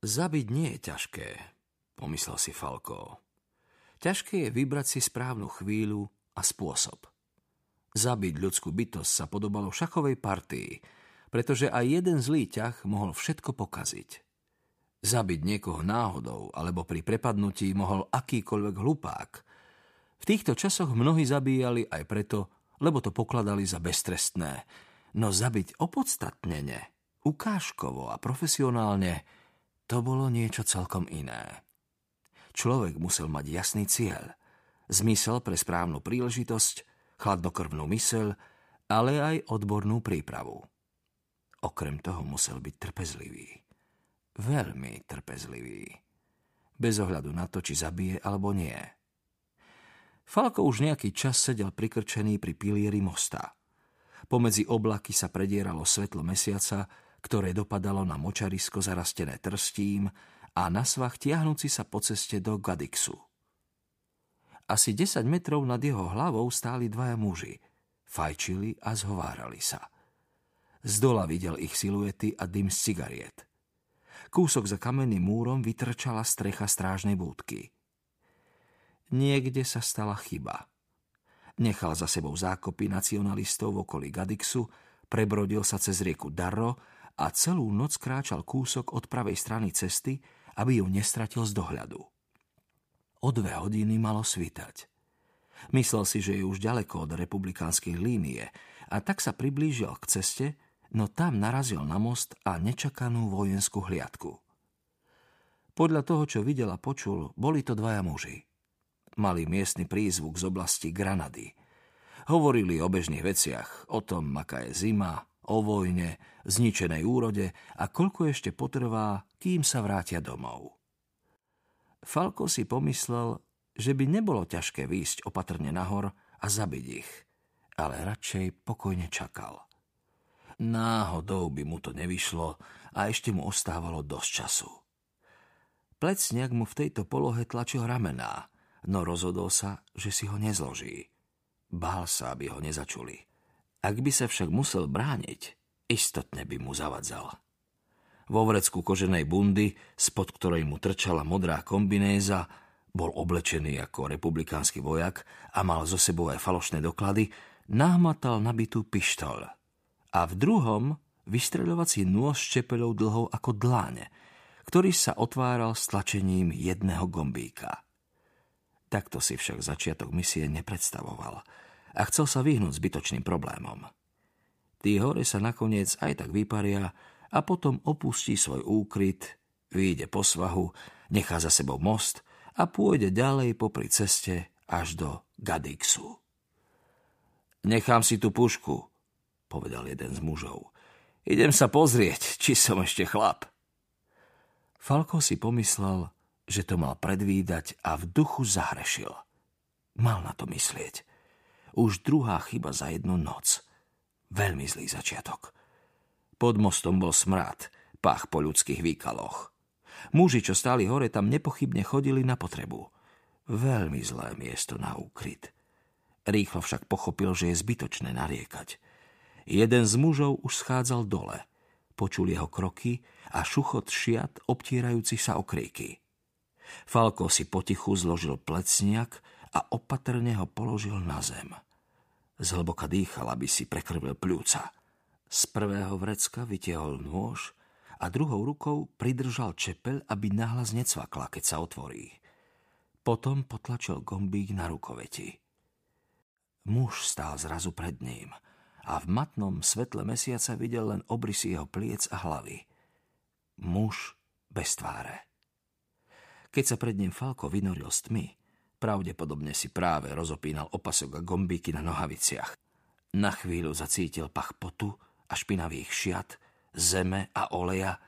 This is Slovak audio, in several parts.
Zabiť nie je ťažké, pomyslel si Falko. Ťažké je vybrať si správnu chvíľu a spôsob. Zabiť ľudskú bytosť sa podobalo šachovej partii, pretože aj jeden zlý ťah mohol všetko pokaziť. Zabiť niekoho náhodou alebo pri prepadnutí mohol akýkoľvek hlupák. V týchto časoch mnohí zabíjali aj preto, lebo to pokladali za beztrestné. No zabiť opodstatnene, ukážkovo a profesionálne, to bolo niečo celkom iné. Človek musel mať jasný cieľ, zmysel pre správnu príležitosť, chladnokrvnú mysel, ale aj odbornú prípravu. Okrem toho musel byť trpezlivý. Veľmi trpezlivý. Bez ohľadu na to, či zabije alebo nie. Falko už nejaký čas sedel prikrčený pri pilieri mosta. Pomedzi oblaky sa predieralo svetlo mesiaca, ktoré dopadalo na močarisko zarastené trstím a na svach tiahnúci sa po ceste do Gadixu. Asi 10 metrov nad jeho hlavou stáli dvaja muži. Fajčili a zhovárali sa. Z dola videl ich siluety a dym z cigariet. Kúsok za kamenným múrom vytrčala strecha strážnej búdky. Niekde sa stala chyba. Nechal za sebou zákopy nacionalistov v okolí Gadixu, prebrodil sa cez rieku Darro a celú noc kráčal kúsok od pravej strany cesty, aby ju nestratil z dohľadu. O dve hodiny malo svítať. Myslel si, že je už ďaleko od republikánskej línie a tak sa priblížil k ceste, no tam narazil na most a nečakanú vojenskú hliadku. Podľa toho, čo videl a počul, boli to dvaja muži. Mali miestny prízvuk z oblasti Granady. Hovorili o bežných veciach, o tom, aká je zima, o vojne, zničenej úrode a koľko ešte potrvá, kým sa vrátia domov. Falko si pomyslel, že by nebolo ťažké výjsť opatrne nahor a zabiť ich, ale radšej pokojne čakal. Náhodou by mu to nevyšlo a ešte mu ostávalo dosť času. Plecniak mu v tejto polohe tlačil ramená, no rozhodol sa, že si ho nezloží. Bál sa, aby ho nezačuli. Ak by sa však musel brániť, istotne by mu zavadzal. Vo vrecku koženej bundy, spod ktorej mu trčala modrá kombinéza, bol oblečený ako republikánsky vojak a mal zo sebou aj falošné doklady, nahmatal nabitú pištol. A v druhom vystreľovací nôž s čepelou dlhou ako dláne, ktorý sa otváral stlačením jedného gombíka. Takto si však začiatok misie nepredstavoval – a chcel sa vyhnúť zbytočným problémom. Tí hore sa nakoniec aj tak vyparia a potom opustí svoj úkryt, vyjde po svahu, nechá za sebou most a pôjde ďalej popri ceste až do Gadixu. Nechám si tú pušku, povedal jeden z mužov. Idem sa pozrieť, či som ešte chlap. Falko si pomyslel, že to mal predvídať a v duchu zahrešil. Mal na to myslieť. Už druhá chyba za jednu noc. Veľmi zlý začiatok. Pod mostom bol smrad, pach po ľudských výkaloch. Muži, čo stáli hore, tam nepochybne chodili na potrebu. Veľmi zlé miesto na úkryt. Rýchlo však pochopil, že je zbytočné nariekať. Jeden z mužov už schádzal dole. Počul jeho kroky a šuchot šiat obtierajúcich sa okríky. Falko si potichu zložil plecniak a opatrne ho položil na zem. Zhlboka dýchal, aby si prekrvil pľúca. Z prvého vrecka vytiahol nôž a druhou rukou pridržal čepel, aby nahlas necvakla, keď sa otvorí. Potom potlačil gombík na rukoveti. Muž stál zrazu pred ním a v matnom svetle mesiaca videl len obrysy jeho pliec a hlavy. Muž bez tváre. Keď sa pred ním Falko vynoril z tmy, Pravdepodobne si práve rozopínal opasok a gombíky na nohaviciach. Na chvíľu zacítil pach potu a špinavých šiat, zeme a oleja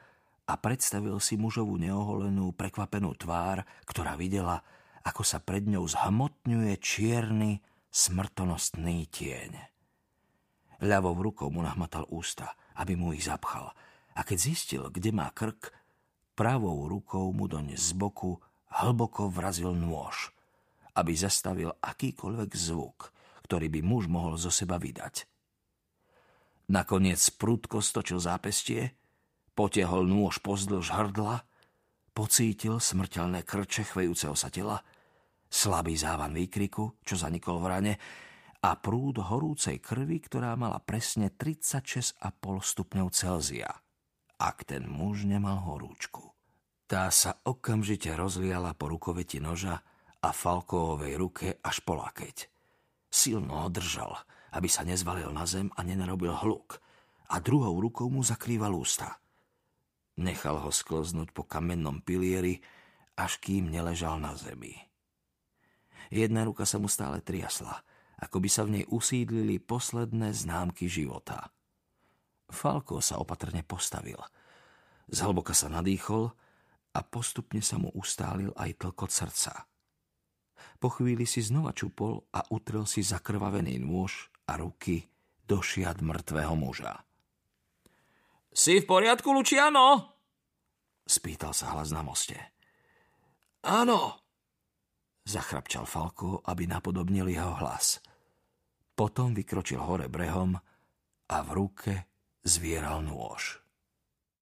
a predstavil si mužovú neoholenú, prekvapenú tvár, ktorá videla, ako sa pred ňou zhmotňuje čierny, smrtonostný tieň. Ľavou rukou mu nahmatal ústa, aby mu ich zapchal, a keď zistil, kde má krk, pravou rukou mu doň z boku hlboko vrazil nôž – aby zastavil akýkoľvek zvuk, ktorý by muž mohol zo seba vydať. Nakoniec prudko stočil zápestie, potiahol nôž pozdĺž hrdla Pocítil smrteľné krče chvejúceho sa tela, slabý závan výkriku, čo zanikol v rane, a prúd horúcej krvi, ktorá mala presne 36,5 stupňov Celzia, ak ten muž nemal horúčku. Tá sa okamžite rozliala po rukoveti noža a Falkovej ruke až po lakeť. Silno ho držal, aby sa nezvalil na zem a nenarobil hluk a druhou rukou mu zakrýval ústa. Nechal ho sklznúť po kamennom pilieri, až kým neležal na zemi. Jedna ruka sa mu stále triasla – ako by sa v nej usídlili posledné známky života. Falko sa opatrne postavil. Zhlboka sa nadýchol a postupne sa mu ustálil aj tlkot srdca. Po chvíli si znova čupol a utrel si zakrvavený nôž a ruky do šiat mŕtvého muža. Si v poriadku, Luciano? Spýtal sa hlas na moste. Áno, zachrapčal Falko, aby napodobnil jeho hlas. Potom vykročil hore brehom a v ruke zvieral nôž.